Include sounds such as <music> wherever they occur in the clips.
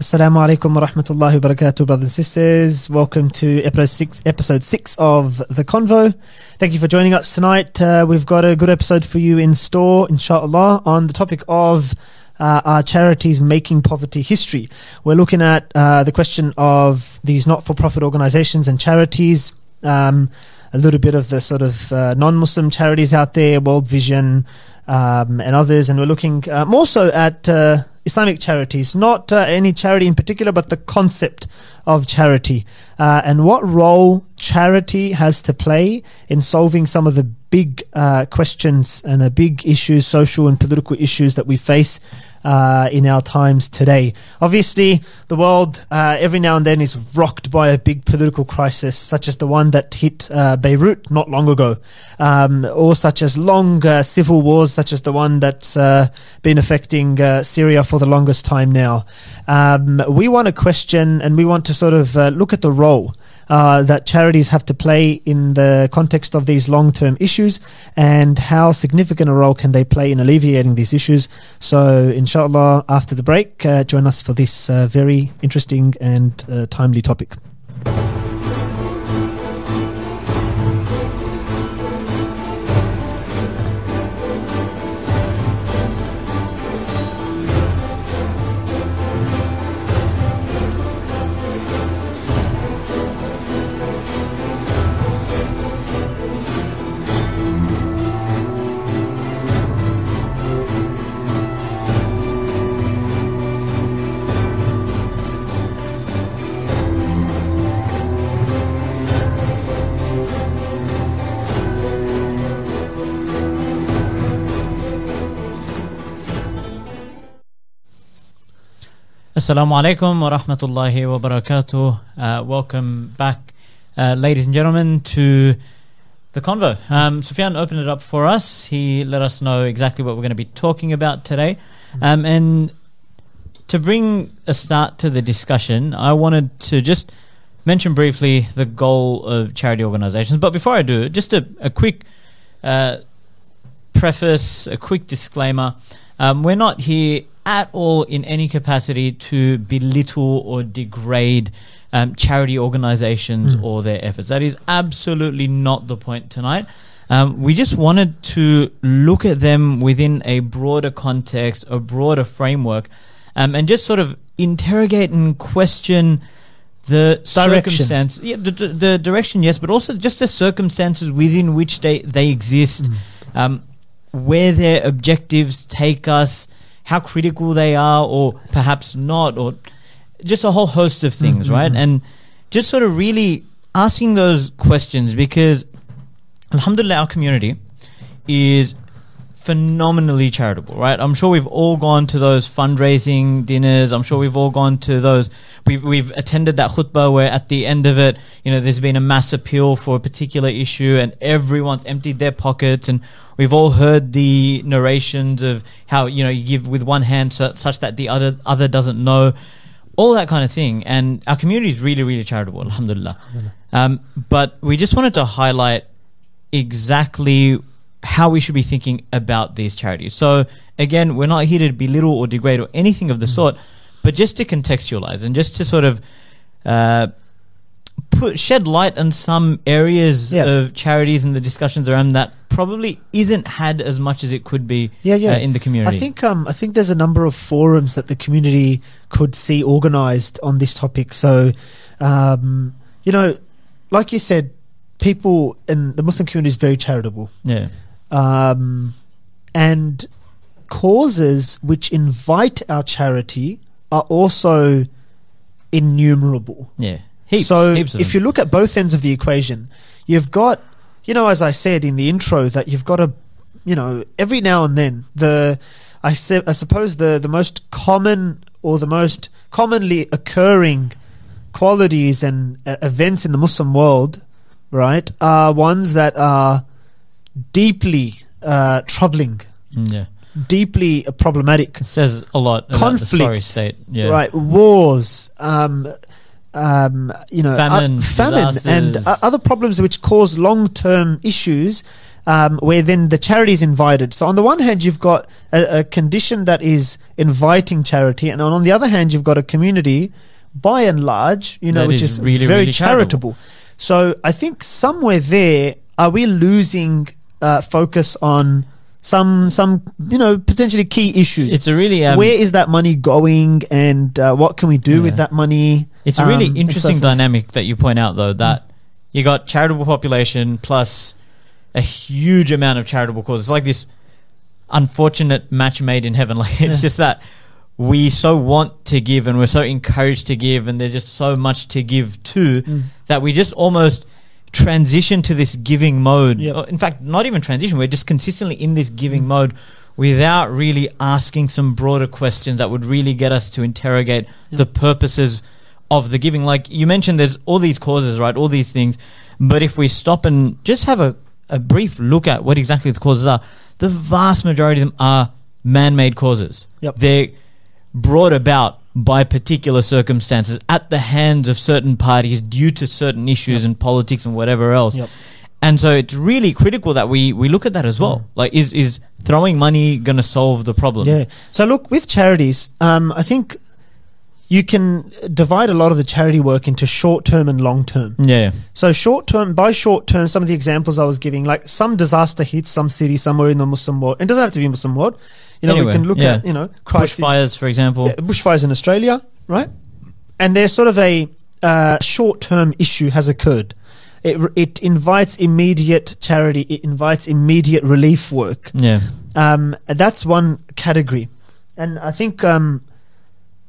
Assalamu alaikum wa rahmatullahi wa barakatuh, brothers and sisters. Welcome to episode six, episode six of The Convo. Thank you for joining us tonight. Uh, we've got a good episode for you in store, inshallah, on the topic of uh, are charities making poverty history. We're looking at uh, the question of these not for profit organizations and charities, um, a little bit of the sort of uh, non Muslim charities out there, World Vision, um, and others. And we're looking uh, more so at uh, Islamic charities, not uh, any charity in particular, but the concept of charity uh, and what role charity has to play in solving some of the big uh, questions and the big issues, social and political issues that we face uh, in our times today. Obviously, the world uh, every now and then is rocked by a big political crisis, such as the one that hit uh, Beirut not long ago, um, or such as long uh, civil wars, such as the one that's uh, been affecting uh, Syria for the longest time now. Um, we want to question and we want to sort of look at the role uh, that charities have to play in the context of these long term issues and how significant a role can they play in alleviating these issues. So, inshallah, after the break, uh, join us for this uh, very interesting and uh, timely topic. Assalamu alaikum wa rahmatullahi wa barakatuh. Uh, welcome back, uh, ladies and gentlemen, to the convo. Um, Sufyan opened it up for us. He let us know exactly what we're going to be talking about today. Um, and to bring a start to the discussion, I wanted to just mention briefly the goal of charity organizations. But before I do, just a, a quick uh, preface, a quick disclaimer. Um, we're not here at all in any capacity to belittle or degrade um, charity organizations mm. or their efforts. That is absolutely not the point tonight. Um, we just wanted to look at them within a broader context, a broader framework, um, and just sort of interrogate and question the direction. circumstance, yeah, the, the, direction, yes, but also just the circumstances within which they they exist, mm. um, where their objectives take us, how critical they are, or perhaps not, or just a whole host of things, mm-hmm. right? And just sort of really asking those questions because, alhamdulillah, our community is phenomenally charitable, right? I'm sure we've all gone to those fundraising dinners. I'm sure we've all gone to those. We've, we've attended that khutbah where at the end of it, you know, there's been a mass appeal for a particular issue and everyone's emptied their pockets. And we've all heard the narrations of how, you know, you give with one hand so, such that the other, other doesn't know. All that kind of thing. And our community is really, really charitable, alhamdulillah. Um, but we just wanted to highlight exactly how we should be thinking about these charities. So again, we're not here to belittle or degrade or anything of the mm. sort, but just to contextualize and just to sort of uh, put shed light on some areas yeah. of charities and the discussions around that probably isn't had as much as it could be yeah, yeah. Uh, in the community. I think um, I think there's a number of forums that the community could see organized on this topic. So um, you know, like you said, people in the Muslim community is very charitable. Yeah um, and causes which invite our charity are also innumerable. Yeah. Heaps, so heaps if you look at both ends of the equation, you've got, you know, as I said in the intro, that you've got a, you know, every now and then the, I, se- I suppose the the most common or the most commonly occurring qualities and uh, events in the Muslim world, right, are ones that are deeply uh, troubling. Mm, yeah. Deeply problematic. It says a lot Conflict, sorry state. Yeah. Right. Wars. Um, um, you know, famine, uh, famine, and uh, other problems which cause long-term issues, um, where then the charity is invited. So on the one hand, you've got a, a condition that is inviting charity, and on the other hand, you've got a community, by and large, you know, That which is is really, very really charitable. So I think somewhere there, are we losing uh, focus on some some you know potentially key issues? It's a really um, Where is that money going, and uh, what can we do with that money? It's a really Um, and so interesting dynamic that you point out, though, that you got charitable population plus a huge amount of charitable causes. It's like this unfortunate match made in heaven. <laughs> Like it's Yeah. just that we so want to give and we're so encouraged to give, and there's just so much to give to Mm. that we just almost transition to this giving mode. Yep. Uh, in fact, not even transition. We're just consistently in this giving mm. mode without really asking some broader questions that would really get us to interrogate Yep. the purposes of the giving. Like you mentioned, there's all these causes, right? All these things. But if we stop and just have a, a brief look at what exactly the causes are, the vast majority of them are man made causes. Yep. They're brought about by particular circumstances at the hands of certain parties due to certain issues Yep. and politics and whatever else. Yep. And so it's really critical that we, we look at that as well. Mm. Like, is, is throwing money going to solve the problem? Yeah. So look, with charities, um, I think you can divide a lot of the charity work into short term and long term. Yeah. So short term, by short term, some of the examples I was giving, like some disaster hits some city somewhere in the Muslim world. It doesn't have to be Muslim world. You know, Anywhere, we can look yeah. at you know crisis, Bushfires, for example. yeah, bushfires in Australia, right? And there's sort of a uh, short term issue has occurred. It, it invites immediate charity. It invites immediate relief work. Yeah. Um, that's one category, and I think um,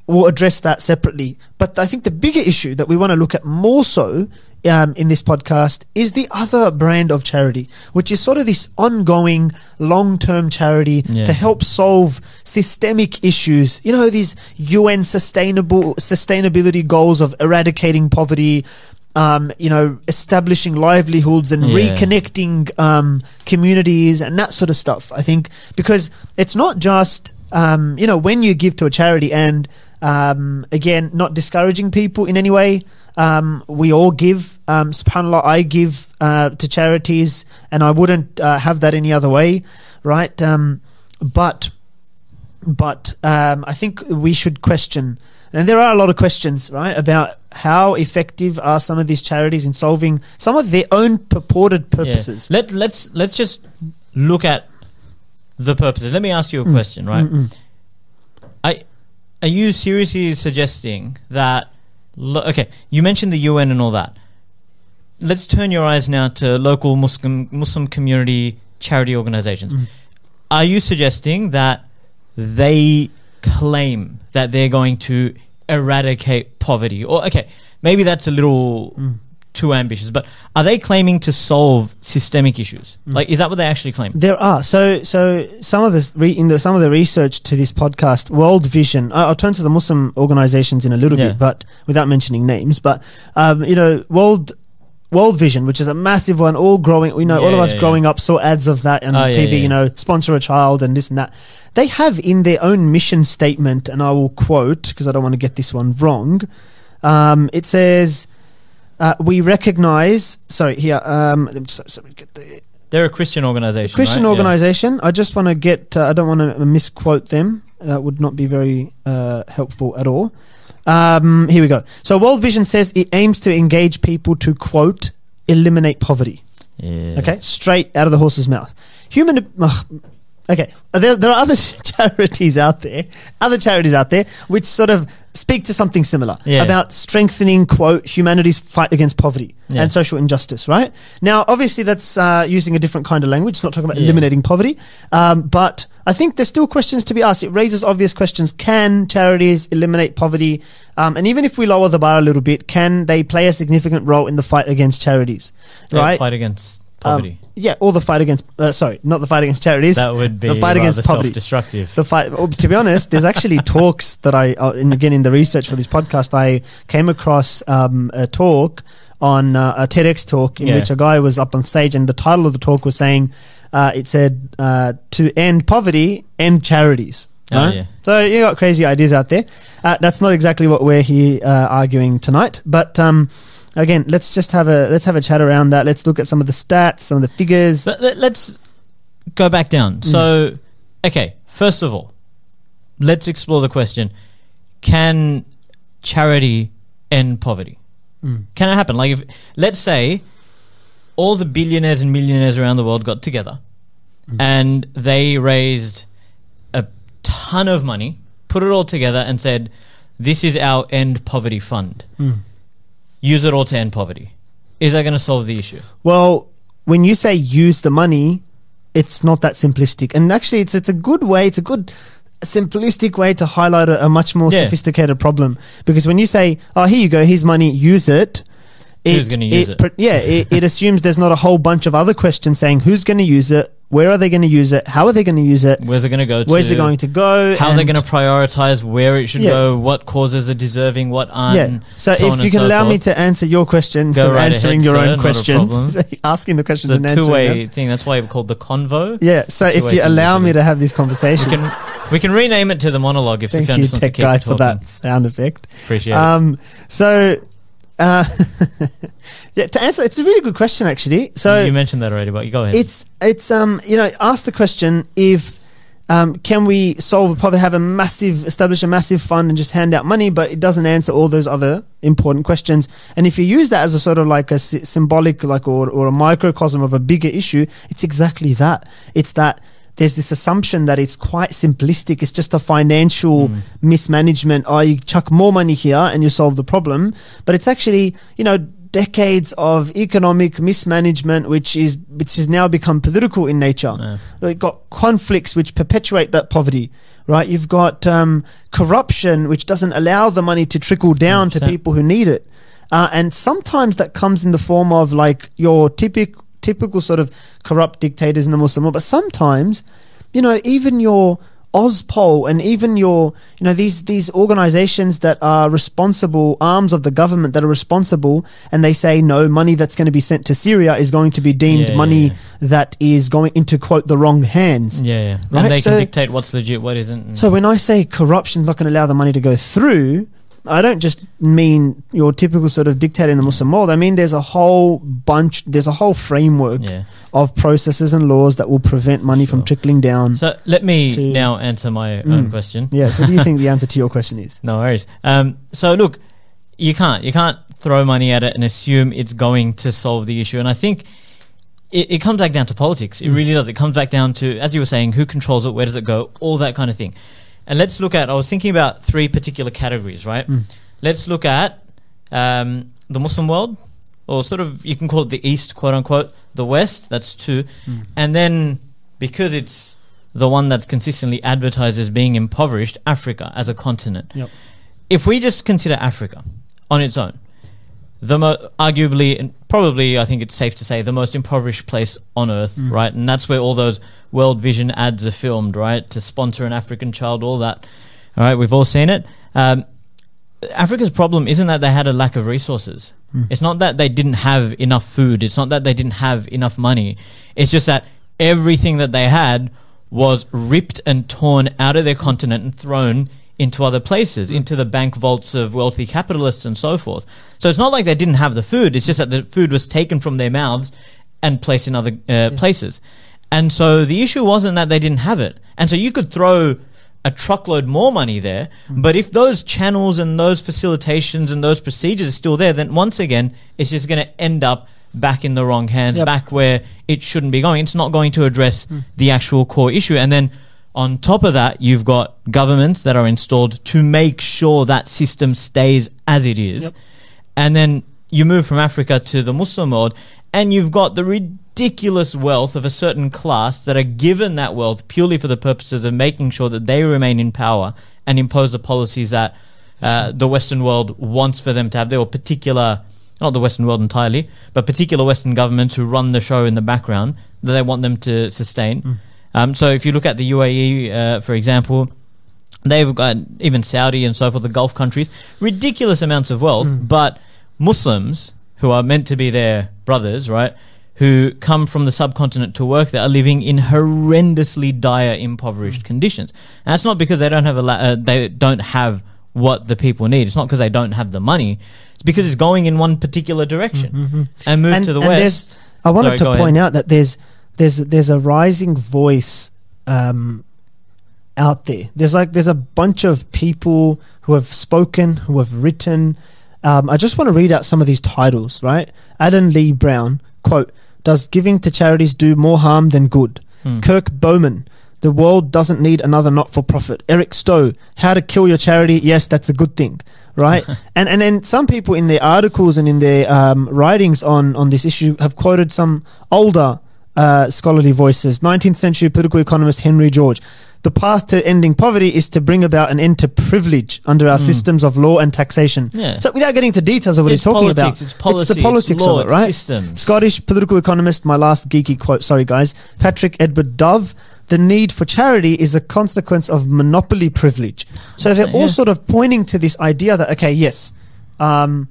we'll address that separately. But I think the bigger issue that we want to look at more so um, in this podcast is the other brand of charity, which is sort of this ongoing, long-term charity Yeah. to help solve systemic issues. You know, these UN sustainable sustainability goals of eradicating poverty. Um, you know, establishing livelihoods and Yeah. reconnecting um, communities and that sort of stuff. I think because it's not just um, you know when you give to a charity and um, again not discouraging people in any way. Um, we all give. Um, Subhanallah, I give uh, to charities, and I wouldn't uh, have that any other way, right? Um, but but um, I think we should question, and there are a lot of questions, right, about how effective are some of these charities in solving some of their own purported Yeah. purposes. Let let's let's just look at the purposes. Let me ask you a Mm. question, right? Mm-mm. I are you seriously suggesting that? Lo- okay, you mentioned the UN and all that. Let's turn your eyes now to local Muslim Muslim community charity organizations. Mm. Are you suggesting that they claim that they're going to eradicate poverty? Or okay, maybe that's a little Mm. Too ambitious, but are they claiming to solve systemic issues? Mm. Like, is that what they actually claim? There are so so some of this re, in the some of the research to this podcast, World Vision. I- I'll turn to the Muslim organizations in a little Yeah. bit, but without mentioning names. But um, you know, World World Vision, which is a massive one, all growing. You know, all of us yeah, growing up saw ads of that on Oh, yeah, TV. yeah. You know, sponsor a child and this and that. They have in their own mission statement, and I will quote because I don't want to get this one wrong. Um, it says. Uh, we recognize. Sorry, here. Um, let me just, sorry, get the They're a Christian organization. Christian right? Yeah. organization. I just want to get. Uh, I don't want to misquote them. That would not be very uh, helpful at all. Um, here we go. So World Vision says it aims to engage people to quote eliminate poverty. Yeah. Okay, straight out of the horse's mouth. Human. ugh, okay, there, there are other <laughs> charities out there, other charities out there, which sort of speak to something similar Yeah. about strengthening quote humanity's fight against poverty Yeah. and social injustice. Right now, obviously, that's uh, using a different kind of language. It's not talking about Yeah. eliminating poverty, um, but I think there's still questions to be asked. It raises obvious questions: Can charities eliminate poverty? Um, and even if we lower the bar a little bit, can they play a significant role in the fight against charities? Right. Fight against Um, yeah, or the fight against. Uh, sorry, not the fight against charities. that would be the fight against poverty. self-destructive. The fight. well, to be honest, there's actually <laughs> talks that I, uh, in, again, in the research for this podcast, I came across um, a talk on uh, a TEDx talk in Yeah. which a guy was up on stage, and the title of the talk was saying, uh, it said, uh, "To end poverty, end charities." Oh, right? yeah. So you got crazy ideas out there. Uh, that's not exactly what we're here uh, arguing tonight, but um, again, let's just have a let's have a chat around that. Let's look at some of the stats, some of the figures. But let, us go back down. So, okay, first of all, let's explore the question: Can charity end poverty? Mm. Can it happen? Like, if let's say all the billionaires and millionaires around the world got together and they raised a ton of money, put it all together, and said, "This is our end poverty fund. Mm. Use it all to end poverty." Is that going to solve the issue? Well, when you say use the money, it's not that simplistic. And actually, it's it's a good way. It's a good simplistic way to highlight a, a much more Yeah. sophisticated problem. Because when you say, "Oh, here you go, here's money, use it," Who's gonna use it? pre- Yeah, it, it assumes there's not a whole bunch of other questions saying who's going to use it, where are they going to use it, how are they going to use it, Where's it going to go? where's to? it going to go, How are they going to prioritize where it should Yeah. go? What causes are deserving? What aren't? yeah. So, on if you can so allow me to answer your questions Go right answering ahead, your sir, own questions, <laughs> asking the questions It's and a answering two-way thing. That's why we called the convo. Yeah. So if you allow me to have this We conversation, can we can rename it to the monologue if thank you, to tech guy, for that sound effect. Appreciate Um, so, uh, <laughs> yeah, to answer, it's a really good question actually. So you mentioned that already, but you go ahead. it's it's um you know ask the question if um, can we solve probably have a massive establish a massive fund and just hand out money but it doesn't answer all those other important questions and if you use that as a sort of like a sy- symbolic like or, or a microcosm of a bigger issue it's exactly that it's that there's this assumption that it's quite simplistic it's just a financial Mm. mismanagement oh you chuck more money here and you solve the problem but it's actually you know decades of economic mismanagement which is which has now become political in nature Yeah. You've got conflicts which perpetuate that poverty, right? You've got um, corruption which doesn't allow the money to trickle down to 100%. people who need it. Uh, and sometimes that comes in the form of like your typical, typical sort of corrupt dictators in the Muslim world. But sometimes, you know, even your Ozpol and even your, you know, these these organizations that are responsible, arms of the government that are responsible, and they say no money that's going to be sent to Syria is going to be deemed Yeah, money yeah, that is going into quote the wrong hands. yeah, yeah. Right, And they so- can dictate what's legit, what isn't. So when I say corruption's not going to allow the money to go through, I don't just mean your typical sort of dictator in the Muslim world. I mean there's a whole bunch, there's a whole framework yeah. of processes and laws that will prevent money from trickling down. So let me now answer my Mm. own question. yeah. So what do you think the <laughs> answer to your question is? No worries. Um, so look, you can't you can't throw money at it and assume it's going to solve the issue. And I think it, it comes back down to politics. It Mm. really does. It comes back down to, as you were saying, who controls it, where does it go, all that kind of thing. And let's look at. I was thinking about three particular categories, right? Mm. Let's look at um, the Muslim world, or sort of you can call it the East, quote unquote, the West. That's two, Mm. and then because it's the one that's consistently advertised as being impoverished, Africa as a continent Yep. if we just consider Africa on its own, the mo- arguably and probably I think it's safe to say the most impoverished place on earth, Mm. right? And that's where all those World Vision ads are filmed, right? To sponsor an African child, all that. All right, we've all seen it. Um, Africa's problem isn't that they had a lack of resources. Mm. It's not that they didn't have enough food. It's not that they didn't have enough money. It's just that everything that they had was ripped and torn out of their continent and thrown into other places, into the bank vaults of wealthy capitalists and so forth. So it's not like they didn't have the food. It's just that the food was taken from their mouths and placed in other uh, places. And so the issue wasn't that they didn't have it. And so you could throw a truckload more money there, but if those channels and those facilitations and those procedures are still there, then once again, it's just going to end up back in the wrong hands, Yep. back where it shouldn't be going. It's not going to address the actual core issue. And then on top of that, you've got governments that are installed to make sure that system stays as it is. Yep. And then you move from Africa to the Muslim world, and you've got the ridiculous wealth of a certain class that are given that wealth purely for the purposes of making sure that they remain in power and impose the policies that uh, the Western world wants for them to have. There were particular, not the Western world entirely, but particular Western governments who run the show in the background that they want them to sustain. Um, so if you look at the UAE, uh, for example, they've got even Saudi and so forth, the Gulf countries, ridiculous amounts of wealth, but Muslims who are meant to be their brothers, right, who come from the subcontinent to work there are living in horrendously dire, impoverished conditions. And that's not because they don't have a la- uh, they don't have what the people need. It's not because they don't have the money. It's because it's going in one particular direction. Mhm. And move And- to the and west. I wanted Sorry, to point ahead. out that there's there's there's a rising voice um, out there. There's like there's a bunch of people who have spoken, who have written. Um, I just want to read out some of these titles. Right, Adam Lee Brown quote: "Does giving to charities do more harm than good?" Hmm. Kirk Bowman. The world doesn't need another not-for-profit. Eric Stowe, how to kill your charity? Yes, that's a good thing, right? <laughs> and and then some people in their articles and in their um, writings on on this issue have quoted some older uh, scholarly voices. 19th century political economist Henry George. The path to ending poverty is to bring about an end to privilege under our Mm. systems of law and taxation. Yeah. So, without getting into details of what it's he's talking politics, about, It's policy. the politics law, of it, right? Systems. Scottish political economist, my last geeky quote, sorry guys, Patrick Edward Dove. The need for charity is a consequence of monopoly privilege. So they're all Yeah. sort of pointing to this idea that, okay, yes, um,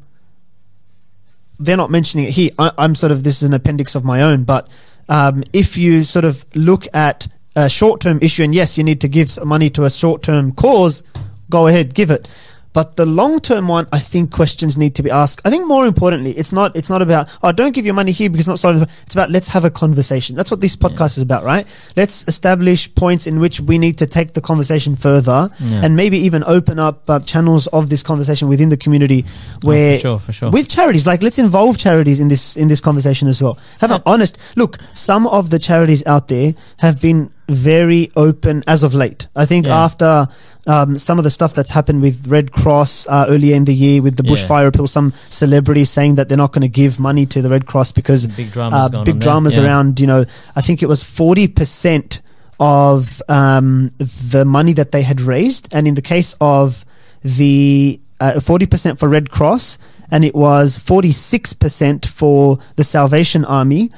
they're not mentioning it here. I, I'm sort of, this is an appendix of my own, but um, if you sort of look at a short term issue, and yes, you need to give money to a short term cause, go ahead, give it. But the long term one, I think questions need to be asked. I think more importantly, it's not it's not about oh don't give your money here because it's not solving. It's about let's have a conversation. That's what this podcast is about, right? Let's establish points in which we need to take the conversation further, Yeah. and maybe even open up uh, channels of this conversation within the community where Oh, for sure, for sure. with charities like let's involve charities in this in this conversation as well have an honest look some of the charities out there have been very open as of late i think Yeah. after um, some of the stuff that's happened with red cross uh, earlier in the year with the Yeah. bushfire appeal some celebrities saying that they're not going to give money to the red cross because big dramas uh, big dramas Yeah. around you know i think it was 40% of um, the money that they had raised and in the case of the uh, 40% for red cross and it was 46% for the salvation army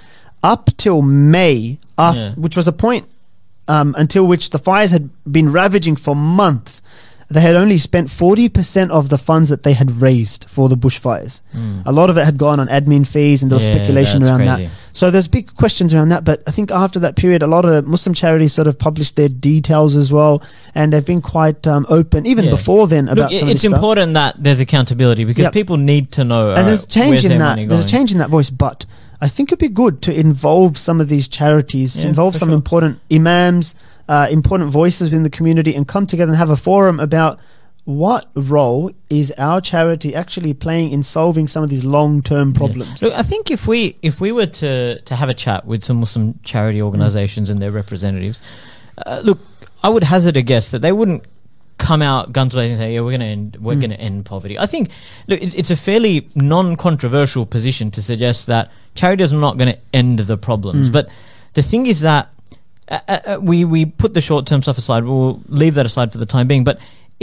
up till may af- Yeah. which was a point um, until which the fires had been ravaging for months they had only spent 40% of the funds that they had raised for the bushfires Mm. a lot of it had gone on admin fees and there was Yeah, speculation around crazy. that. So there's big questions around that. But I think after that period, a lot of Muslim charities sort of published their details as well, and they've been quite um, open even Yeah. before then Look, about it- some of it's this stuff. important that there's accountability because Yep. people need to know. Uh, there's change where's in their that. There's a change in that voice, but I think it'd be good to involve some of these charities, Yeah, involve some sure. important imams, uh, important voices in the community, and come together and have a forum about what role is our charity actually playing in solving some of these long-term problems. Look, I think if we if we were to to have a chat with some Muslim charity organizations and their representatives, uh, look, I would hazard a guess that they wouldn't come out guns blazing and say, "Yeah, we're going to end we're Mm. going to end poverty." I think look, it's, it's a fairly non-controversial position to suggest that charity is not going to end the problems, Mm. but the thing is that uh, uh, uh, we we put the short-term stuff aside. We'll leave that aside for the time being, but.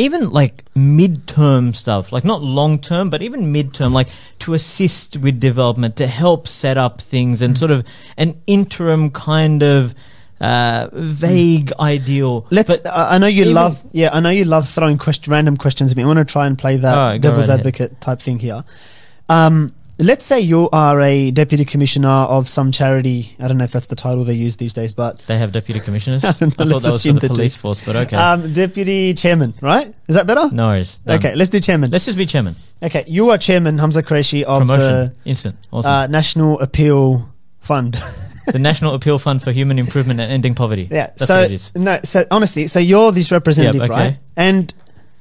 Even like mid-term stuff, like not long-term, but even mid-term, like to assist with development, to help set up things, and Mm. sort of an interim kind of uh, vague ideal. Let's. but I I know you even- love. Yeah, I know you love throwing question, random questions at me. I want to try and play that All right, go devil's right ahead. advocate type thing here. Um, let's say you are a deputy commissioner of some charity. I don't know if that's the title they use these days, but they have deputy commissioners. I <laughs> I, don't know, thought let's that was for the they do. police force, but okay. um, deputy chairman, right? Is that better? no worries. Done. Okay, let's do chairman. Let's just be chairman. Okay, you are chairman Hamza Qureshi of Promotion. Instant. Awesome. uh, National Appeal Fund. <laughs> <laughs> the National Appeal Fund for Human Improvement and Ending Poverty. Yeah. That's so what it is. no. So honestly, so you're this representative, Yep, okay. right? And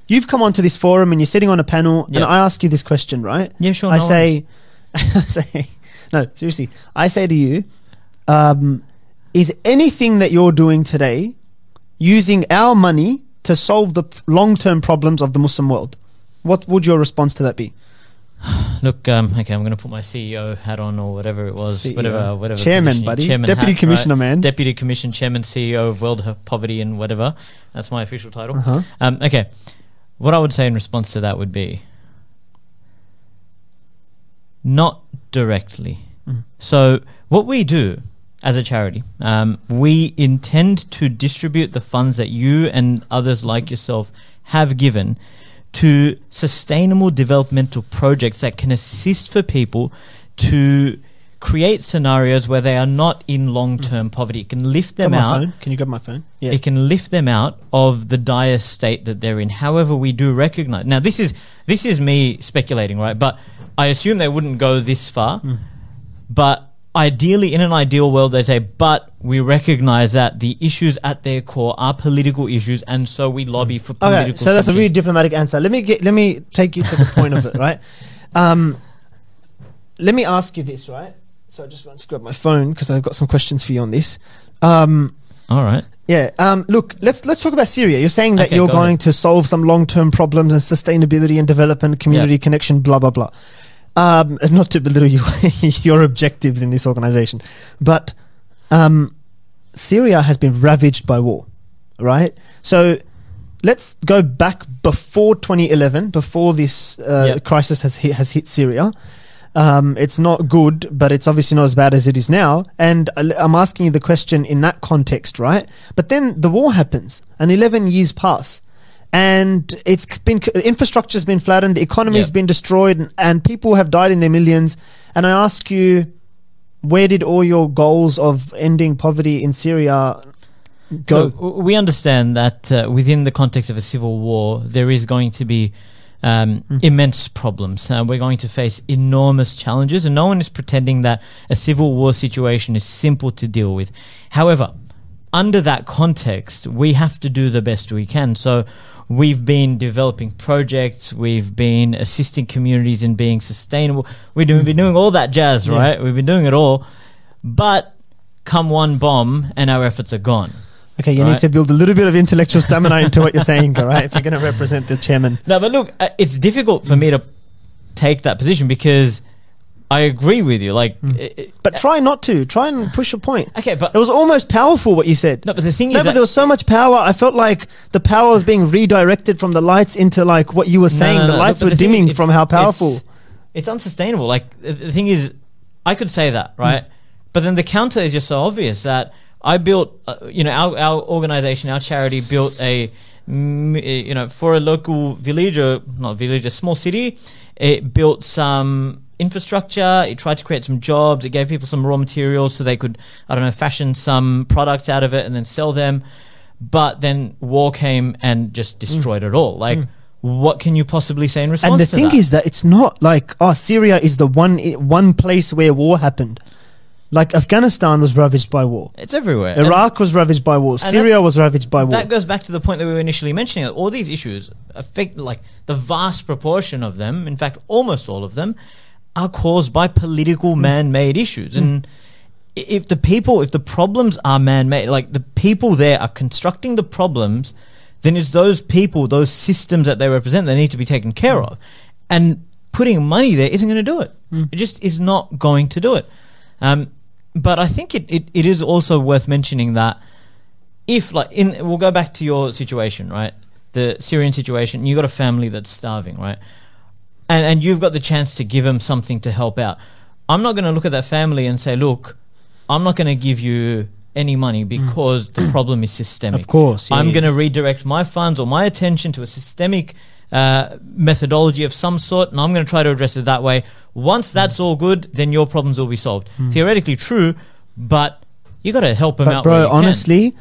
you've come onto this forum and you're sitting on a panel, and Yep. I ask you this question, right? Yeah, sure. I no say, <laughs> I say, no, seriously. I say to you, um, is anything that you're doing today using our money to solve the p- long-term problems of the Muslim world? What would your response to that be? <sighs> Look, um, okay, I'm going to put my CEO hat on or whatever it was. CEO. Whatever, whatever. E Chairman, buddy. Chairman Deputy hat, Commissioner, right? man. Deputy Commission Chairman, CEO of World Poverty and whatever. That's my official title. Uh-huh. Um, okay. What I would say in response to that would be not directly. Mm. So, what we do as a charity, um, we intend to distribute the funds that you and others like yourself have given to sustainable developmental projects that can assist for people to create scenarios where they are not in long-term poverty. It can lift them my out. phone. Can you grab my phone? Yeah. It can lift them out of the dire state that they're in. However, we do recognize now. This is this is me speculating, right? But I assume they wouldn't go this far. Hmm. But ideally, in an ideal world, they say, but we recognize that the issues at their core are political issues, and so we lobby for political. Okay, so that's a really diplomatic answer. Let me get. Let me take you to the point of it, <laughs> right? Um, let me ask you this, right? So I just want to grab my phone because I've got some questions for you on this. Um, All right. yeah. Um, look, let's let's talk about Syria. You're saying that Okay, you're go going ahead. to solve some long-term problems and sustainability and development, community Yeah. connection, blah blah blah. Um, <laughs> not to belittle you, <laughs> your objectives in this organization, but um, Syria has been ravaged by war, right? So let's go back before 2011, before this uh, Yep. crisis has hit, has hit Syria. Um, it's not good, but it's obviously not as bad as it is now. And I'm asking you the question in that context, right? But then the war happens, and 11 years pass, and it's been infrastructure's been flattened, the economy's Yep. been destroyed, and, and people have died in their millions. And I ask you, where did all your goals of ending poverty in Syria go? W- we understand that uh, within the context of a civil war, there is going to be um, Mm. immense problems. Uh, we're going to face enormous challenges, and no one is pretending that a civil war situation is simple to deal with. However, under that context, we have to do the best we can. So, we've been developing projects, we've been assisting communities in being sustainable. We've been doing all that jazz, Yeah. right? We've been doing it all. But come one bomb, and our efforts are gone. Okay, you need to build a little bit of intellectual stamina into what you're saying, all right? If you're going to represent the chairman. No, but look, uh, it's difficult for me to take that position because I agree with you. Like, it- it- But try not to. Try and push a point. okay, but It was almost powerful what you said. no, but the thing No, is, but there was so much power. I felt like the power was being redirected from the lights into like what you were saying. no, the no, lights but were the dimming from how powerful. It's, it's unsustainable. Like the, the thing is, I could say that, right? But then the counter is just so obvious that I built, uh, you know, our, our organization, our charity built a, mm, uh, you know, for a local village or not village, a small city. It built some infrastructure. It tried to create some jobs. It gave people some raw materials so they could, I don't know, fashion some products out of it and then sell them. But then war came and just mm. destroyed it all. Like, mm. what can you possibly say in response and the thing that? is that it's not like oh Syria is the one one place where war happened. Like Afghanistan was ravaged by war. It's everywhere. And Iraq was ravaged by war. Syria was ravaged by war. that goes back to the point that we were initially mentioning. That all these issues affect, like the vast proportion of them, in fact, almost all of them, are caused by political Hmm. man-made issues. And if the people, if the problems are man-made, like the people there are constructing the problems, then it's those people, those systems that they represent, that need to be taken care Hmm. of. And putting money there isn't going to do it. It just is not going to do it. Um, but I think it, it, it is also worth mentioning that if like in we'll go back to your situation, right? The Syrian situation, you got a family that's starving, right? And and you've got the chance to give them something to help out. I'm not going to look at that family and say, "Look, I'm not going to give you any money because the problem is systemic." Mm. Of course, yeah, I'm yeah. going to redirect my funds or my attention to a systemic uh, methodology of some sort, and I'm going to try to address it that way. Once that's all good, then your problems will be solved. Theoretically true, but you got to help them Mm. but out. bro, you can. honestly,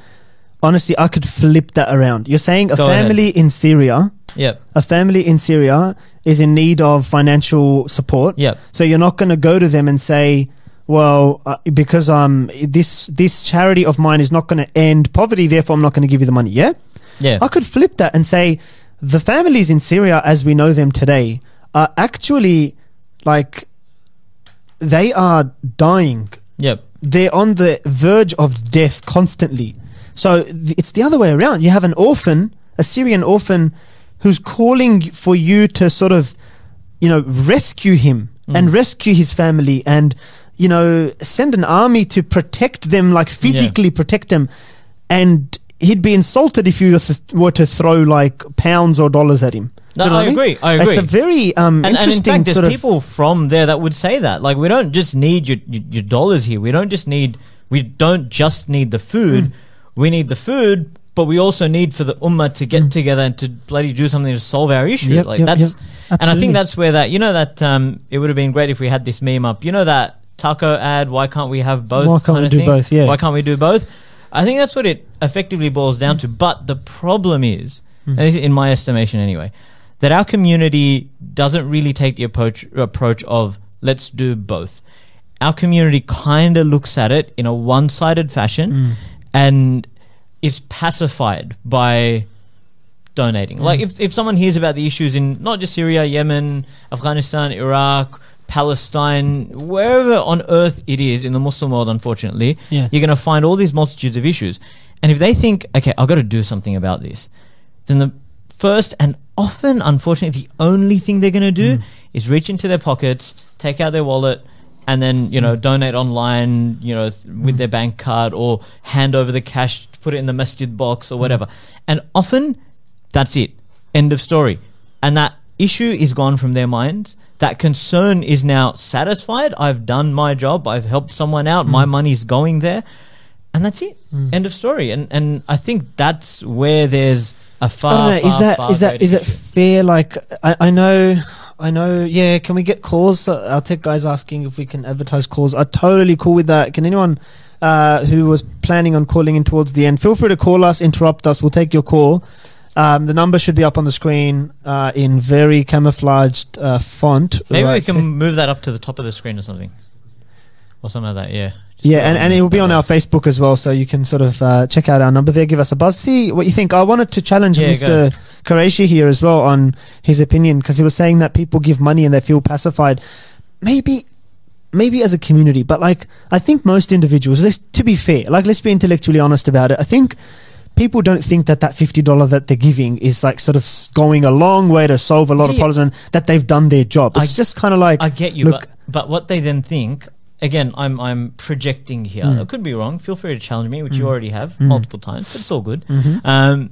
honestly, I could flip that around. You're saying a Go ahead. family in Syria, Yep. a family in Syria is in need of financial support. Yep. So you're not going to go to them and say, "Well, uh, because um this this charity of mine is not going to end poverty, therefore I'm not going to give you the money." Yeah, Yeah. I could flip that and say, the families in Syria, as we know them today, are actually like they are dying. Yep. They're on the verge of death constantly. So th- it's the other way around. You have an orphan, a Syrian orphan, who's calling for you to sort of, you know, rescue him and rescue his family and, you know, send an army to protect them, like physically protect them. And he'd be insulted if you were to throw like pounds or dollars at him. No, Do you know I mean? agree, I It's a very um, And, and in interesting fact, there's sort of. people from there that would say that. Like, we don't just need your, your, your dollars here. We don't just need, we don't just need the food. Mm. We need the food, but we also need for the ummah to get together and to bloody do something to solve our issue. Mm. Yep, like yep, that's, yep. and I think that's where that, you know, that, um, it would have been great if we had this meme up. You know, that taco ad. Why can't we have both? Why can't we do thing? both? Yeah. Why can't we do both? I think that's what it effectively boils down to. But the problem is, and this is in my estimation anyway, that our community doesn't really take the approach approach of let's do both. Our community kind of looks at it in a one-sided fashion Mm. and is pacified by donating. Like mm. if if someone hears about the issues in not just Syria, Yemen, Afghanistan, Iraq, Palestine, wherever on earth it is in the Muslim world, unfortunately, Yeah. you're going to find all these multitudes of issues. And if they think, okay, I've got to do something about this, then the first and often, unfortunately, the only thing they're going to do mm. is reach into their pockets, take out their wallet, and then you know mm. donate online, you know, th- with their bank card or hand over the cash, put it in the masjid box or whatever. And often, that's it. End of story. And that issue is gone from their minds. That concern is now satisfied. I've done my job. I've helped someone out. My hmm. money's going there. And that's it. Hmm. End of story. And and I think that's where there's a far, I don't know. far, Is that far is that greater it fair? Like I, I know, I know. Yeah, can we get calls? Our tech guys asking if we can advertise calls. I'm totally cool with that. Can anyone uh, who was planning on calling in towards the end, feel free to call us, interrupt us. We'll take your call. Um, the number should be up on the screen uh, in very camouflaged uh, font. Maybe we can move that up to the top of the screen or something. Or something like that, yeah. Just Yeah, and, and it will be on our. Facebook as well, so you can sort of uh, check out our number there. Give us a buzz. See what you think. I wanted to challenge Yeah, Mr. Qureshi here as well on his opinion because he was saying that people give money and they feel pacified. Maybe, maybe as a community, but like I think most individuals. Let's to be fair, like let's be intellectually honest about it. I think people don't think that that fifty dollar that they're giving is like sort of going a long way to solve a lot of problems and that they've done their job. It's I- just kind of like I get you, look- but but what they then think again, I'm I'm projecting here. Mm. I could be wrong. Feel free to challenge me, which you Mm. already have Mm. multiple times, but it's all good. Mhm. Um,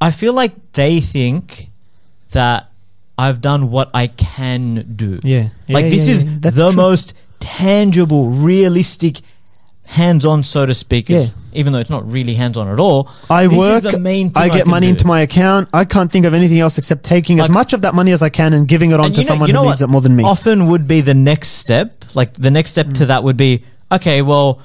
I feel like they think that I've done what I can do. yeah, Like Yeah, this yeah, is. That's the true. most tangible, realistic, hands-on, so to speak. Yeah. Even though it's not really hands-on at all. I work. the main thing I get can money do. into my account. I can't think of anything else except taking as much of that money as I can and giving it on to know- someone you know who needs it more than me. Often would be the next step. Like the next step Mm. to that would be, okay, well,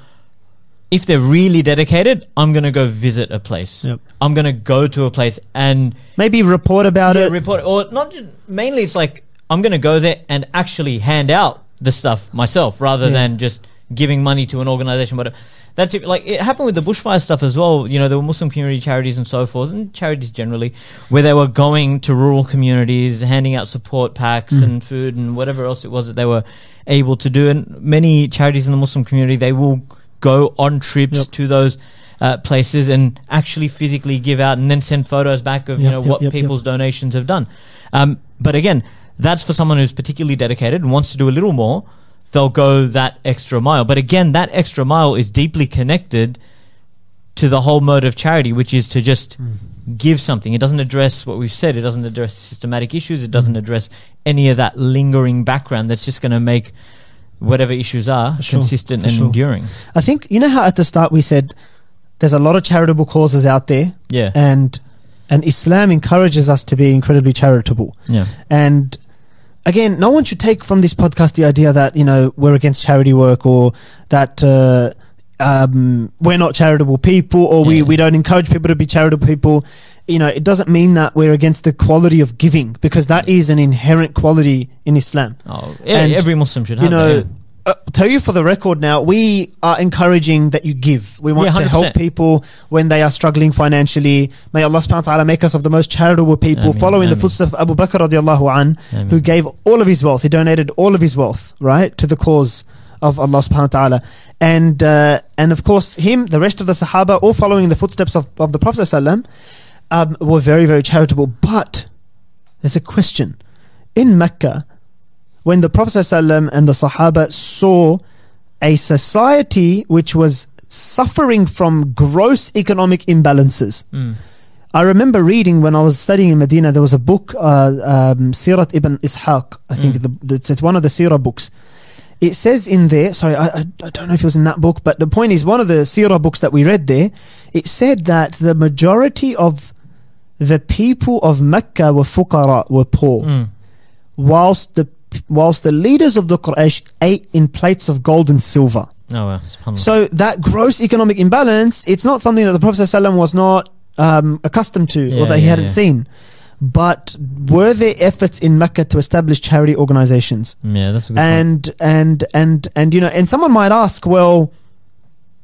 if they're really dedicated, I'm going to go visit a place. Yep. I'm going to go to a place and Maybe report about yeah, it. report. Or not. Just, mainly, it's like I'm going to go there and actually hand out the stuff myself rather Yeah. than just giving money to an organization. But that's it. Like it happened with the bushfire stuff as well. You know, there were Muslim community charities and so forth, and charities generally, where they were going to rural communities, handing out support packs Mm. and food and whatever else it was that they were able to do. And many charities in the Muslim community, they will go on trips Yep. to those. Uh, places and actually physically give out and then send photos back of you know yep, what yep, yep. people's donations have done. Um, but again, that's for someone who's particularly dedicated and wants to do a little more. They'll go that extra mile. But again, that extra mile is deeply connected to the whole mode of charity, which is to just Mm. give something. It doesn't address what we've said. It doesn't address systematic issues. It Mm. doesn't address any of that lingering background that's just going to make whatever issues are sure, consistent and sure. enduring. I think you know how at the start we said there's a lot of charitable causes out there, Yeah. and and Islam encourages us to be incredibly charitable. yeah. And again, no one should take from this podcast the idea that you know we're against charity work or that uh, um, we're not charitable people or we, Yeah. we don't encourage people to be charitable people. You know, it doesn't mean that we're against the quality of giving because that is an inherent quality in Islam. Oh, yeah, And, every Muslim should have You know, that, uh, tell you for the record now, we are encouraging that you give. We want Yeah, to help people when they are struggling financially. May Allah subhanahu wa ta'ala make us of the most charitable people, Ameen, following the footsteps of Abu Bakr radiallahu an. Ameen. who gave all of his wealth. He donated all of his wealth, right, to the cause of Allah subhanahu wa ta'ala. And, uh, and of course, him, the rest of the Sahaba, all following the footsteps of, of the Prophet sallam, um, were very, very charitable. But there's a question. In Mecca, when the Prophet ﷺ and the Sahaba saw a society which was suffering from gross economic imbalances. Mm. I remember reading when I was studying in Medina, there was a book, uh, um, Sirat ibn Ishaq. I think Mm. the, the, it's one of the Sirah books. It says in there, sorry, I, I, I don't know if it was in that book, but the point is, one of the Sirah books that we read there, it said that the majority of the people of Mecca were fuqara, were poor Mm. whilst the whilst the leaders of the Quraysh ate in plates of gold and silver. Oh, subhanallah. So that gross economic imbalance, it's not something that the Prophet ﷺ was not um, accustomed to or that he yeah, hadn't yeah. seen. But were there efforts in Mecca to establish charity organizations? yeah, that's a good point. and and and and you know and someone might ask well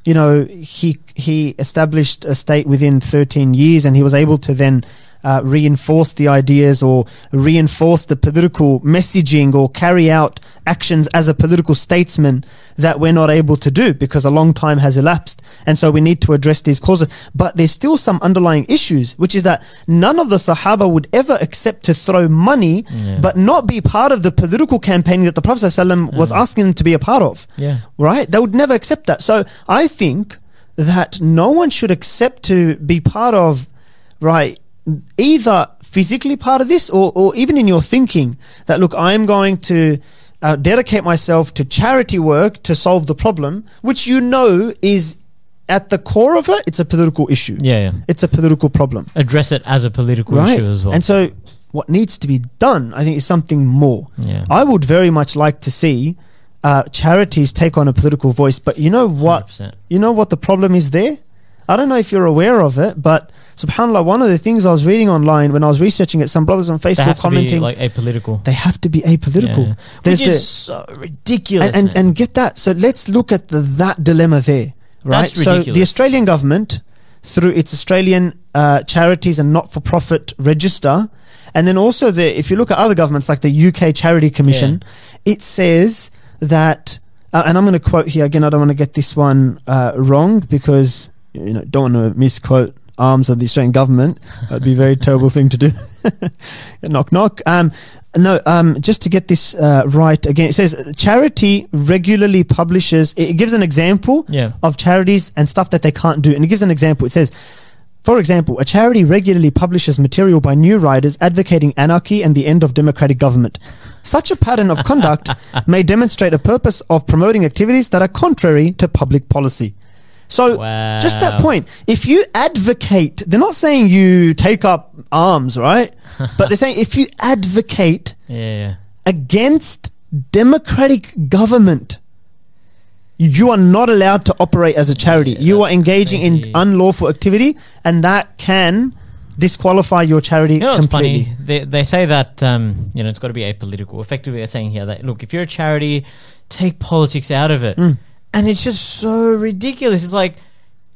you know he he established a state within 13 years and he was able to then uh, reinforce the ideas or reinforce the political messaging or carry out actions as a political statesman that we're not able to do because a long time has elapsed and so we need to address these causes but there's still some underlying issues which is that none of the sahaba would ever accept to throw money Yeah. but not be part of the political campaign that the Prophet ﷺ was Yeah. asking them to be a part of. yeah. Right? They would never accept that. So I think that no one should accept to be part of, right, either physically part of this or, or even in your thinking that, look, I'm going to uh, dedicate myself to charity work to solve the problem, which you know is at the core of it, it's a political issue. Yeah, yeah. It's a political problem Address it as a political right? issue as well. And so, what needs to be done, I think, is something more. yeah. I would very much like to see uh, charities take on a political voice, but you know what? 100%. You know what the problem is there? I don't know if you're aware of it, but subhanallah, one of the things I was reading online when I was researching it, some brothers on They Facebook have to be commenting, like apolitical. they have to be apolitical. Yeah. There's Which the- is so ridiculous. and, and, and get that. So let's look at the, that dilemma there, right? That's So the. Australian government, through its Australian uh, charities and not-for-profit register, and then also the if you look at other governments like the UK Charity Commission, it says that, uh, and I'm going to quote here again. I don't want to get this one uh, wrong because you know don't want to misquote arms of the Australian government. That'd be a very terrible thing to do. <laughs> knock knock. Um, no, um, just to get this uh, right again, it says charity regularly publishes. It gives an example yeah. of charities and stuff that they can't do, and it gives an example. It says. For example, a charity regularly publishes material by new writers advocating anarchy and the end of democratic government. Such a pattern of conduct <laughs> may demonstrate a purpose of promoting activities that are contrary to public policy. So, just that point, if you advocate, they're not saying you take up arms, right? <laughs> but they're saying if you advocate Yeah, yeah. against democratic government, you are not allowed to operate as a charity. Yeah, you are engaging crazy. in unlawful activity, and that can disqualify your charity You know completely. funny? They they say that um, you know it's got to be apolitical. Effectively, they're saying here that look, if you're a charity, take politics out of it, Mm. And it's just so ridiculous. It's like,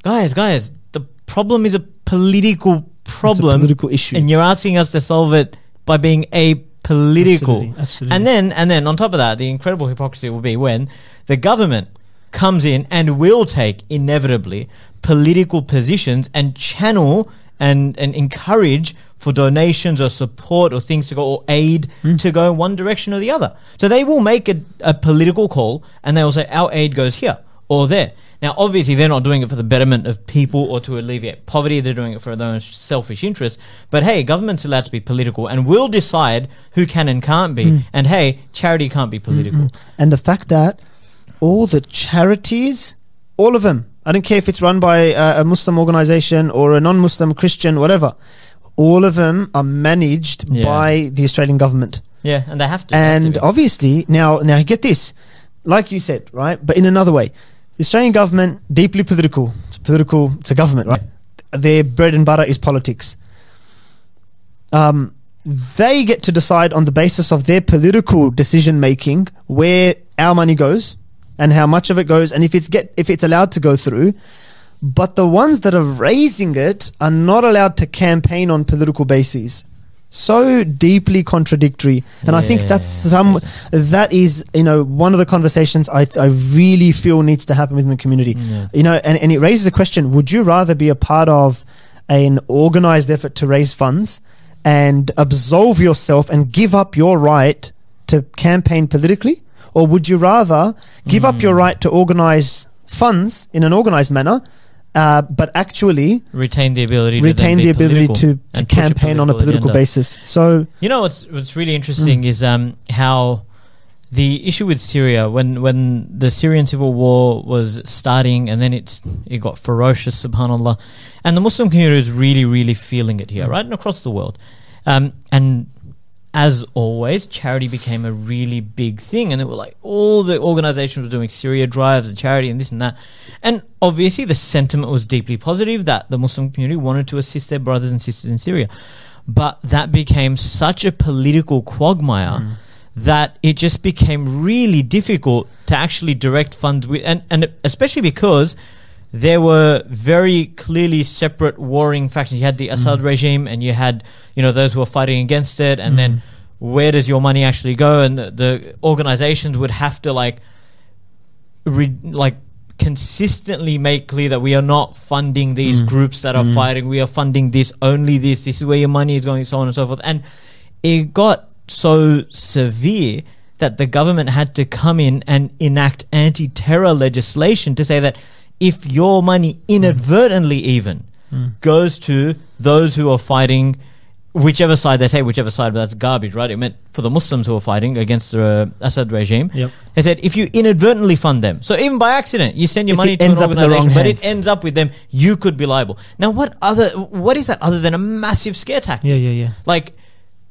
guys, guys, the problem is a political It's a problem, political issue. and you're asking us to solve it by being apolitical. Absolutely, absolutely. And then and then on top of that, the incredible hypocrisy will be when the government comes in and will take inevitably political positions and channel and, and encourage for donations or support or things to go or aid Hmm. to go in one direction or the other. So they will make a, a political call and they will say our aid goes here or there. Now, obviously, they're not doing it for the betterment of people or to alleviate poverty. They're doing it for their own selfish interests. But hey, government's allowed to be political and will decide who can and can't be. Hmm. And hey, charity can't be political. and the fact that all the charities, all of them, I don't care if it's run by a Muslim organization or a non-Muslim Christian, whatever, all of them are managed Yeah. by the Australian government. Yeah, and they have to. they have to And obviously, now, now get this, like you said, right? But in another way, the Australian government deeply political. It's political. It's a government, right? Their bread and butter is politics. Um, they get to decide on the basis of their political decision making where our money goes and how much of it goes, and if it's get if it's allowed to go through. But the ones that are raising it are not allowed to campaign on political bases. So deeply contradictory, and I think that's some that is you know one of the conversations I I really feel needs to happen within the community. Yeah. You know, and, and it raises the question: Would you rather be a part of an organized effort to raise funds and absolve yourself and give up your right to campaign politically, or would you rather give up your Mm. right to organize funds in an organized manner, uh, but actually retain the ability to retain the ability to, to campaign on a political agenda. basis? So, You know what's what's really interesting Mm. is um how the issue with Syria when when the Syrian civil war was starting and then it's it got ferocious subhanallah and the Muslim community is really really feeling it here Mm. right and across the world um and as always, charity became a really big thing, and they were like all the organizations were doing Syria drives and charity and this and that. And obviously, the sentiment was deeply positive that the Muslim community wanted to assist their brothers and sisters in Syria, but that became such a political quagmire. Mm. That it just became really difficult to actually direct funds with, and, and especially because there were very clearly separate warring factions. You had the Assad mm-hmm. regime, and you had you know those who were fighting against it, and then mm-hmm. where does your money actually go? And the, the organizations would have to like, re- like consistently make clear that we are not funding these mm-hmm. groups that are fighting. We are funding this only this. This is where your money is going, so on and so forth. And it got so severe that the government had to come in and enact anti-terror legislation to say that if your money inadvertently even goes to those who are fighting whichever side they say whichever side but that's garbage right it meant for the muslims who are fighting against the uh, assad regime Yep. they said if you inadvertently fund them so even by accident you send your If money to an ends up in the organization but hands. it ends up with them you could be liable now what other what is that other than a massive scare tactic Yeah, yeah, yeah. like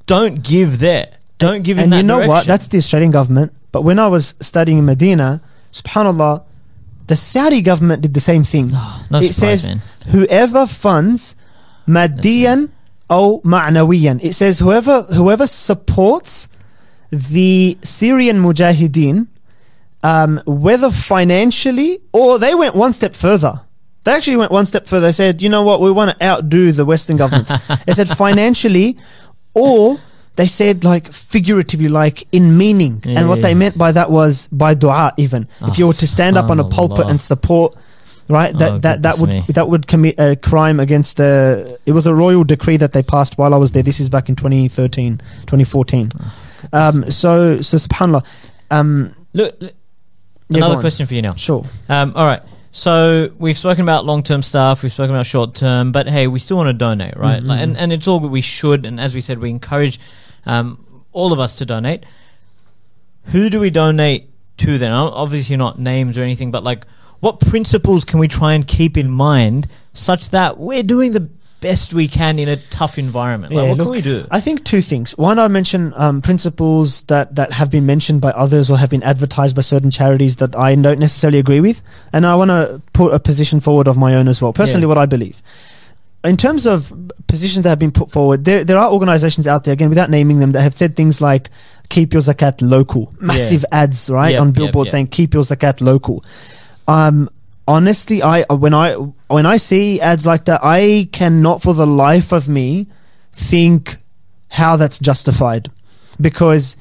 don't give there don't give in and that you know what? That's the Australian government. But when I was studying in Medina, subhanAllah, the Saudi government did the same thing. <gasps> no it surprise, says man. whoever funds madiyan or ma'nawiyan. It says whoever whoever supports the Syrian mujahideen, um, whether financially or they went one step further. They actually went one step further. They said, you know what, we want to outdo the Western governments. <laughs> they said financially or they said like figuratively, like in meaning. Yeah, and what yeah, they meant by that was by dua even. Oh, if you were to stand up on a pulpit and support right that Oh, that that would me. that would commit a crime against the it was a royal decree that they passed while I was there this is back in 2013 2014 Oh, um so so subhanallah um look, look, yeah, another on. question for you now sure Um, all right. So we've spoken about long term stuff, we've spoken about short term, but hey, we still want to donate, right? Mhm. Like, and, and it's all good. We should, and as we said, we encourage um, all of us to donate. Who do we donate to then? Obviously, not names or anything, but like, what principles can we try and keep in mind such that we're doing the best we can in a tough environment? Like, Yeah, what can we do? I think two things. One, I mention um, principles that, that have been mentioned by others or have been advertised by certain charities that I don't necessarily agree with, and I want to put a position forward of my own as well. Personally, Yeah. what I believe. In terms of positions that have been put forward, there there are organisations out there again without naming them that have said things like "keep your zakat local," massive ads right Yep, on yep, billboards yep. saying "keep your zakat local." Um, honestly, I when I when I see ads like that, I cannot for the life of me think how that's justified because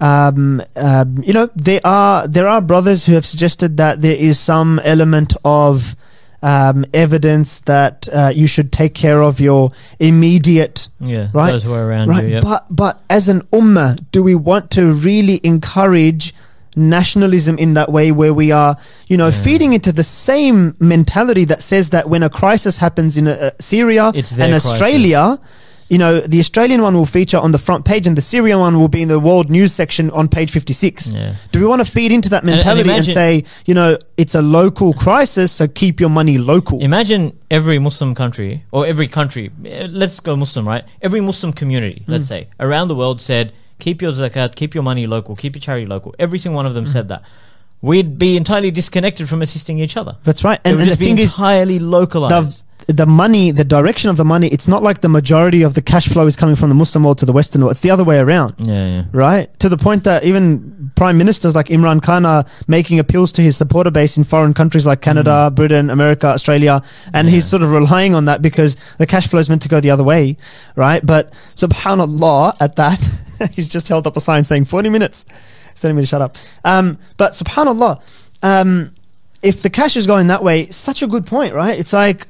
um, um, you know there are there are brothers who have suggested that there is some element of um, evidence that uh, you should take care of your immediate yeah, right, those who are around right you. Yep. but but as an ummah do we want to really encourage nationalism in that way where we are you know Yeah. feeding into the same mentality that says that when a crisis happens in uh, Syria and crisis. Australia you know the Australian one will feature on the front page and the Syrian one will be in the world news section on page 56 yeah. do we want to feed into that mentality and, imagine- say you know it's a local crisis so keep your money local Imagine every Muslim country, or every country, eh, let's go Muslim, right? Every Muslim community, let's say, around the world said, keep your zakat, keep your money local, keep your charity local. Every single one of them said that. We'd be entirely disconnected from assisting each other. that's right and, and the thing is entirely localized. The money, the direction of the money, it's not like the majority of the cash flow is coming from the Muslim world to the Western world. It's the other way around, yeah, yeah. right? To the point that even prime ministers like Imran Khan are making appeals to his supporter base in foreign countries like Canada, Britain, America, Australia, and he's sort of relying on that because the cash flow is meant to go the other way, right? But subhanallah, at that, <laughs> he's just held up a sign saying 40 minutes. He's telling me to shut up. Um, but subhanallah, um, if the cash is going that way, such a good point, right? It's like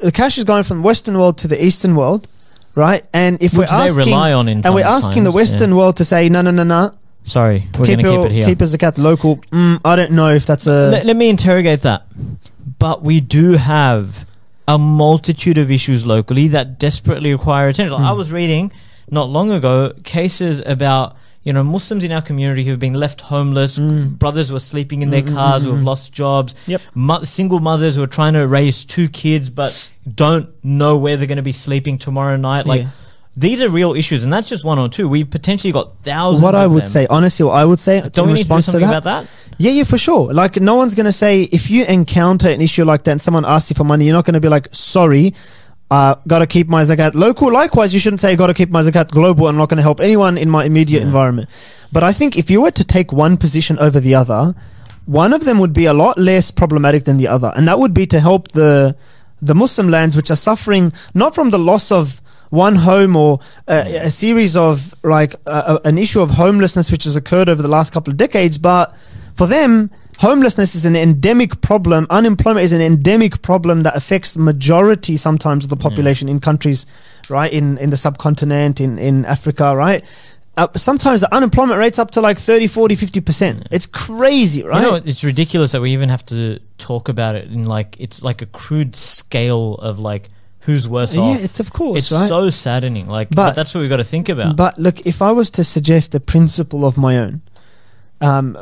the cash is going from the Western world to the Eastern world, right? And if Which we're they asking, rely on in and we're asking the sometimes, Western world to say, no, no, no, no, Sorry, we're going to keep it here. keep a zakat local. Mm, I don't know if that's a let, let me interrogate that. But we do have a multitude of issues locally that desperately require attention. Like I Hmm. was reading not long ago cases about you know Muslims in our community who have been left homeless, Mm. brothers who are sleeping in their Mm, mm, cars, mm, who have lost jobs, Yep. mo- single mothers who are trying to raise two kids but don't know where they're going to be sleeping tomorrow night. Like Yeah. these are real issues, and that's just one or two. We've potentially got thousands. what I would them. say, honestly, what I would say in Don't we need to do response to that, about that? Yeah, yeah, for sure. Like, no one's going to say, if you encounter an issue like that and someone asks you for money, you're not going to be like, sorry, uh, got to keep my zakat local. Likewise, you shouldn't say, got to keep my zakat global. I'm not going to help anyone in my immediate Yeah. environment. But I think if you were to take one position over the other, one of them would be a lot less problematic than the other. And that would be to help the, the Muslim lands which are suffering not from the loss of one home or a, a series of like a, a- an issue of homelessness which has occurred over the last couple of decades, but for them, homelessness is an endemic problem. Unemployment is an endemic problem that affects the majority sometimes of the population in countries, right? In in the subcontinent, in in Africa, right? Uh, sometimes the unemployment rate's up to like 30, 40, 50%. It's crazy, right? You know, it's ridiculous that we even have to talk about it in like it's like a crude scale of like who's worse yeah, off. it's of course, It's right? so saddening. Like, but, But- that's what we've got to think about. But look, if I was to suggest a principle of my own, um,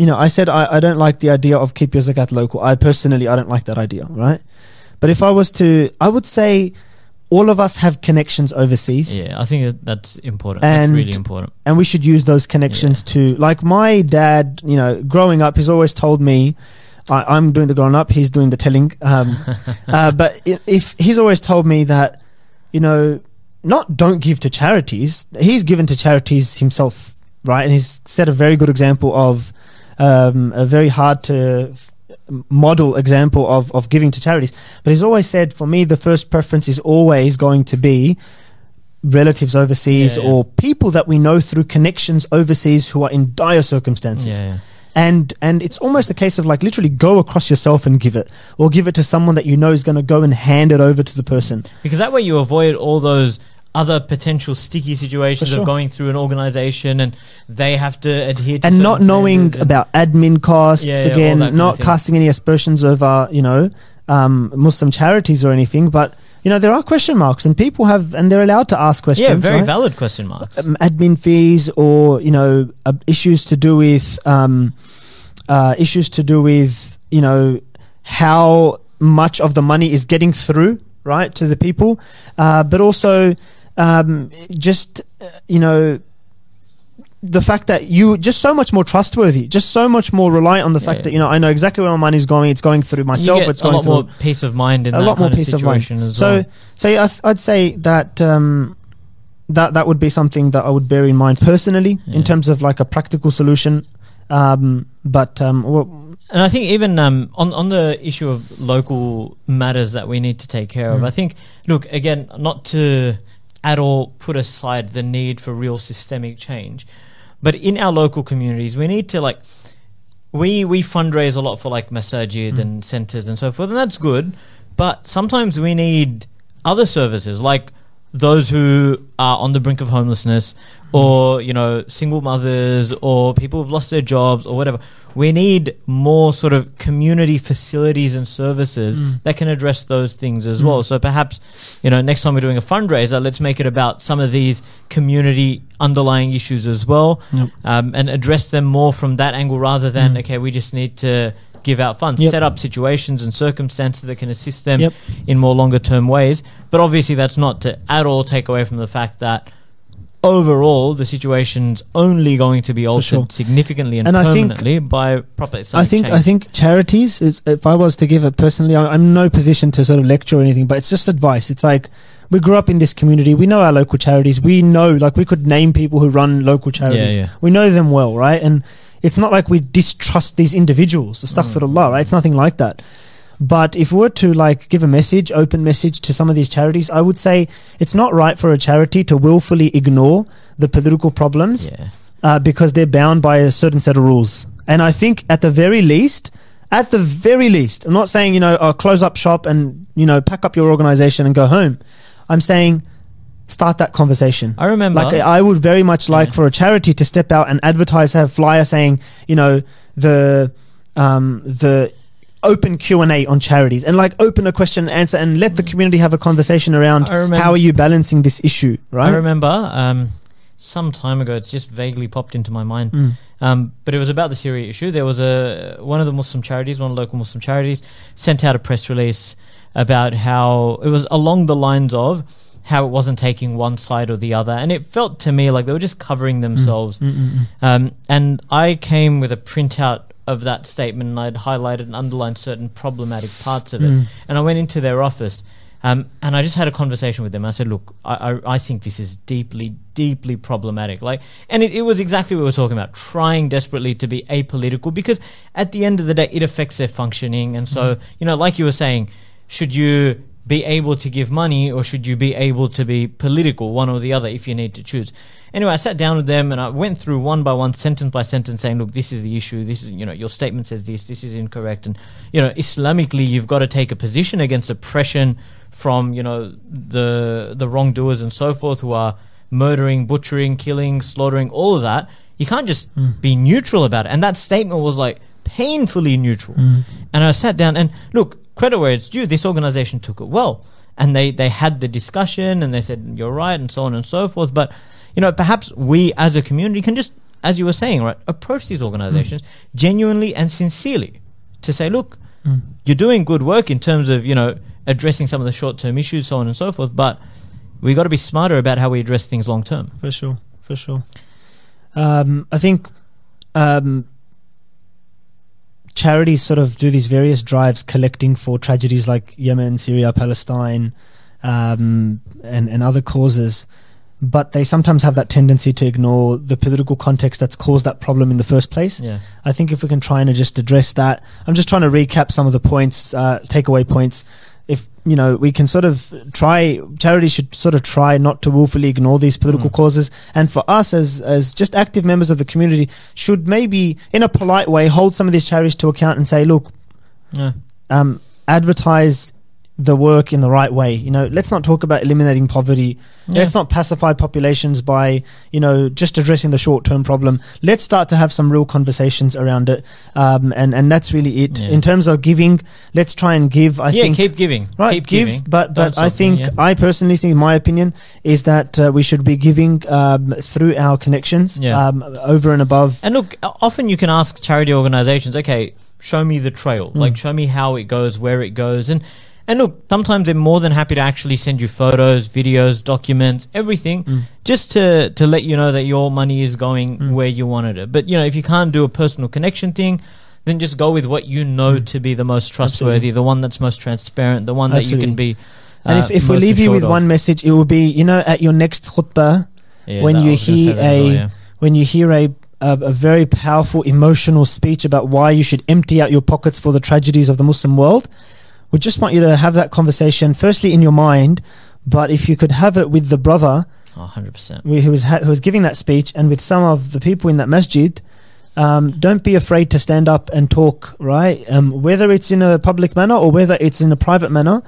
you know, I said I, I don't like the idea of keep your zakat local. I personally, I don't like that idea, right? But if I was to, I would say all of us have connections overseas. yeah, I think that's important. And- that's really important. and we should use those connections to like my dad you know growing up he's always told me I, i'm doing the growing up he's doing the telling um, <laughs> uh, but if he's always told me that you know not don't give to charities he's given to charities himself right and he's set a very good example of um, a very hard to model example of, of giving to charities. But he's always said for me the first preference is always going to be relatives overseas Yeah, yeah. or people that we know through connections overseas who are in dire circumstances. Yeah, and and it's almost a case of like literally go across yourself and give it or give it to someone that you know is going to go and hand it over to the person. Because that way you avoid all those other potential sticky situations sure. of going through an organization and they have to adhere to and not knowing and- about admin costs Yeah, yeah, again that kind of not casting any aspersions over you know um, muslim charities or anything but you know there are question marks and people have and they're allowed to ask questions yeah, very right? valid question marks. um, admin fees or you know uh, issues to do with um, uh, issues to do with you know how much of the money is getting through right to the people, uh, but also um, just uh, you know the fact that you just so much more trustworthy, just so much more reliant on the fact Yeah. that you know I know exactly where my money is going. It's going through myself. It's a going lot through more peace of mind in a that lot more peace of mind. as So, well. so yeah, I th- I'd say that um, that that would be something that I would bear in mind personally Yeah. in terms of like a practical solution. Um, but um, well, And I think even um, on on the issue of local matters that we need to take care of, Mm. I think look again not to at all put aside the need for real systemic change, but in our local communities we need to like we we fundraise a lot for like masajid Mm. and centers and so forth, and that's good. But sometimes we need other services like those who are on the brink of homelessness or you know single mothers or people who've lost their jobs or whatever we need more sort of community facilities and services Mm. that can address those things as Mm. well so perhaps you know next time we're doing a fundraiser let's make it about some of these community underlying issues as well Yep. um, and address them more from that angle rather than Mm. okay we just need to give out funds Yep. set up situations and circumstances that can assist them Yep. in more longer term ways but obviously that's not to at all take away from the fact that overall the situation's only going to be altered sure. significantly and, And I think- permanently by proper I think I think charities. Is, if I was to give it personally, I- I'm no position to sort of lecture or anything, but it's just advice. It's like we grew up in this community. We know our local charities. We know, like, we could name people who run local charities. yeah. We know them well, right? And it's not like we distrust these individuals. Astaghfirullah, mm. right? It's nothing like that. But if we were to like give a message, open message to some of these charities, I would say it's not right for a charity to willfully ignore the political problems yeah. uh, because they're bound by a certain set of rules. And I think at the very least, at the very least, I'm not saying, you know, uh, close up shop and, you know, pack up your organization and go home. I'm saying start that conversation. I remember Like I would very much like Yeah. for a charity to step out and advertise, have flyer saying, you know, the um, the open Q and A on charities, and like open a question and answer, and let the community have a conversation around remember- how are you balancing this issue, right I remember um, some time ago it's just vaguely popped into my mind Mm. Um, but it was about the Syria issue. There was a one of the Muslim charities, one of the local Muslim charities, sent out a press release about how it was along the lines of how it wasn't taking one side or the other, and it felt to me like they were just covering themselves. Mm, mm, mm. Um, and I came with a printout of that statement, and I'd highlighted and underlined certain problematic parts of it. Mm. And I went into their office, um, and I just had a conversation with them. I said, "Look, I, I, I think this is deeply, deeply problematic." Like, and it, it was exactly what we were talking about: trying desperately to be apolitical, because at the end of the day, it affects their functioning. And so, you know, like you were saying, should you be able to give money or should you be able to be political, one or the other, if you need to choose? Anyway, I sat down with them and I went through one by one, sentence by sentence, saying, "Look, this is the issue. This is, you know, your statement says this. This is incorrect." And you know, Islamically, you've got to take a position against oppression from you know the the wrongdoers and so forth who are murdering, butchering, killing, slaughtering, all of that. You can't just mm. be neutral about it. And that statement was like painfully neutral. Mm. And I sat down and look, credit where it's due. This organization took it well, and they they had the discussion and they said you're right and so on and so forth. But you know, perhaps we as a community can just, as you were saying, right, approach these organizations genuinely and sincerely to say, look, Mm. you're doing good work in terms of you know addressing some of the short term issues, so on and so forth. But we've got to be smarter about how we address things long term. For sure, for sure. Um, I think um, charities sort of do these various drives collecting for tragedies like Yemen, Syria, Palestine, um, and and other causes. But they sometimes have that tendency to ignore the political context that's caused that problem in the first place. Yeah, I think if we can try and just address that, I'm just trying to recap some of the points, uh, takeaway points. If you know, we can sort of try. Charities should sort of try not to willfully ignore these political Mm. causes, and for us as as just active members of the community, should maybe in a polite way hold some of these charities to account and say, look, yeah, um, advertise the work in the right way. You know, let's not talk about eliminating poverty. Yeah. Let's not pacify populations by, you know, just addressing the short term problem. Let's start to have some real conversations around it. Um, and, and that's really it. Yeah. In terms of giving, let's try and give. I yeah. think keep giving, right keep give giving. but Don't but i think giving, i personally think my opinion is that uh, we should be giving um, through our connections Yeah. um, over and above And look, often you can ask charity organizations, okay, show me the trail. Mm. Like, show me how it goes, where it goes. And, and look, sometimes they're more than happy to actually send you photos, videos, documents, everything, Mm. just to, to let you know that your money is going Mm. where you wanted it. But, you know, if you can't do a personal connection thing, then just go with what you know Mm. to be the most trustworthy, Absolutely. the one that's most transparent, the one that you can be. and uh, if, if we leave you with of. one message it will be you know at your next khutbah Yeah, when you was gonna say hear as well, a- yeah. when you hear a, a a very powerful emotional speech about why you should empty out your pockets for the tragedies of the Muslim world, we just want you to have that conversation firstly in your mind, but if you could have it with the brother Oh, 100%. who was ha- who was giving that speech and with some of the people in that masjid. Um, don't be afraid to stand up and talk, right? Um, whether it's in a public manner or whether it's in a private manner,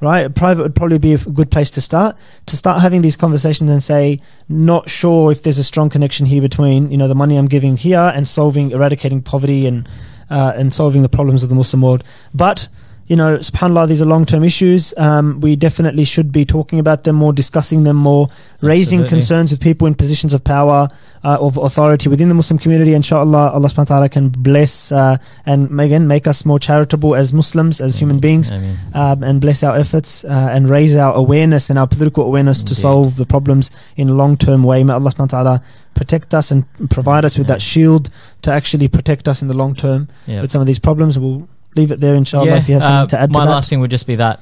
right? Private would probably be a good place to start. To start having these conversations and say, not sure if there's a strong connection here between, you know, the money I'm giving here and solving, eradicating poverty and uh, and solving the problems of the Muslim world. But you know, subhanAllah, these are long term issues. Um, we definitely should be talking about them more, discussing them more, raising Absolutely. concerns with people in positions of power, uh, of authority within the Muslim community. Inshallah, Allah subhanahu wa ta'ala can bless uh, and again make us more charitable as Muslims, as human beings, um, and bless our efforts uh, and raise our awareness and our political awareness to solve the problems in a long term way. May Allah subhanahu wa ta'ala protect us and provide us with Yeah. that shield to actually protect us in the long term yeah. with some of these problems. We'll leave it there, inshallah, if you have something uh, to add to my that. last thing would just be that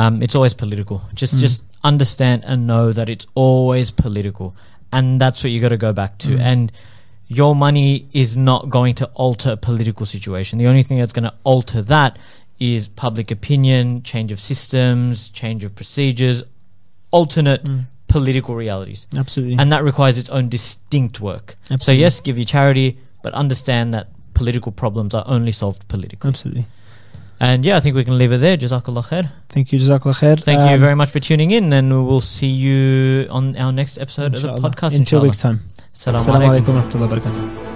um, it's always political. Just Mm. just understand and know that it's always political, and that's what you got to go back to. Mm. And your money is not going to alter a political situation. The only thing that's going to alter that is public opinion, change of systems, change of procedures, alternate Mm. political realities, Absolutely. and that requires its own distinct work. So yes, give your charity, but understand that political problems are only solved politically. Absolutely. And yeah, I think we can leave it there. Jazakallah khair. Thank you, Jazakallah khair. Thank you Um, very much for tuning in, and we will see you on our next episode of the podcast. in two weeks' time. Assalamu alaikum. wa rahmatullahi wa barakatuh.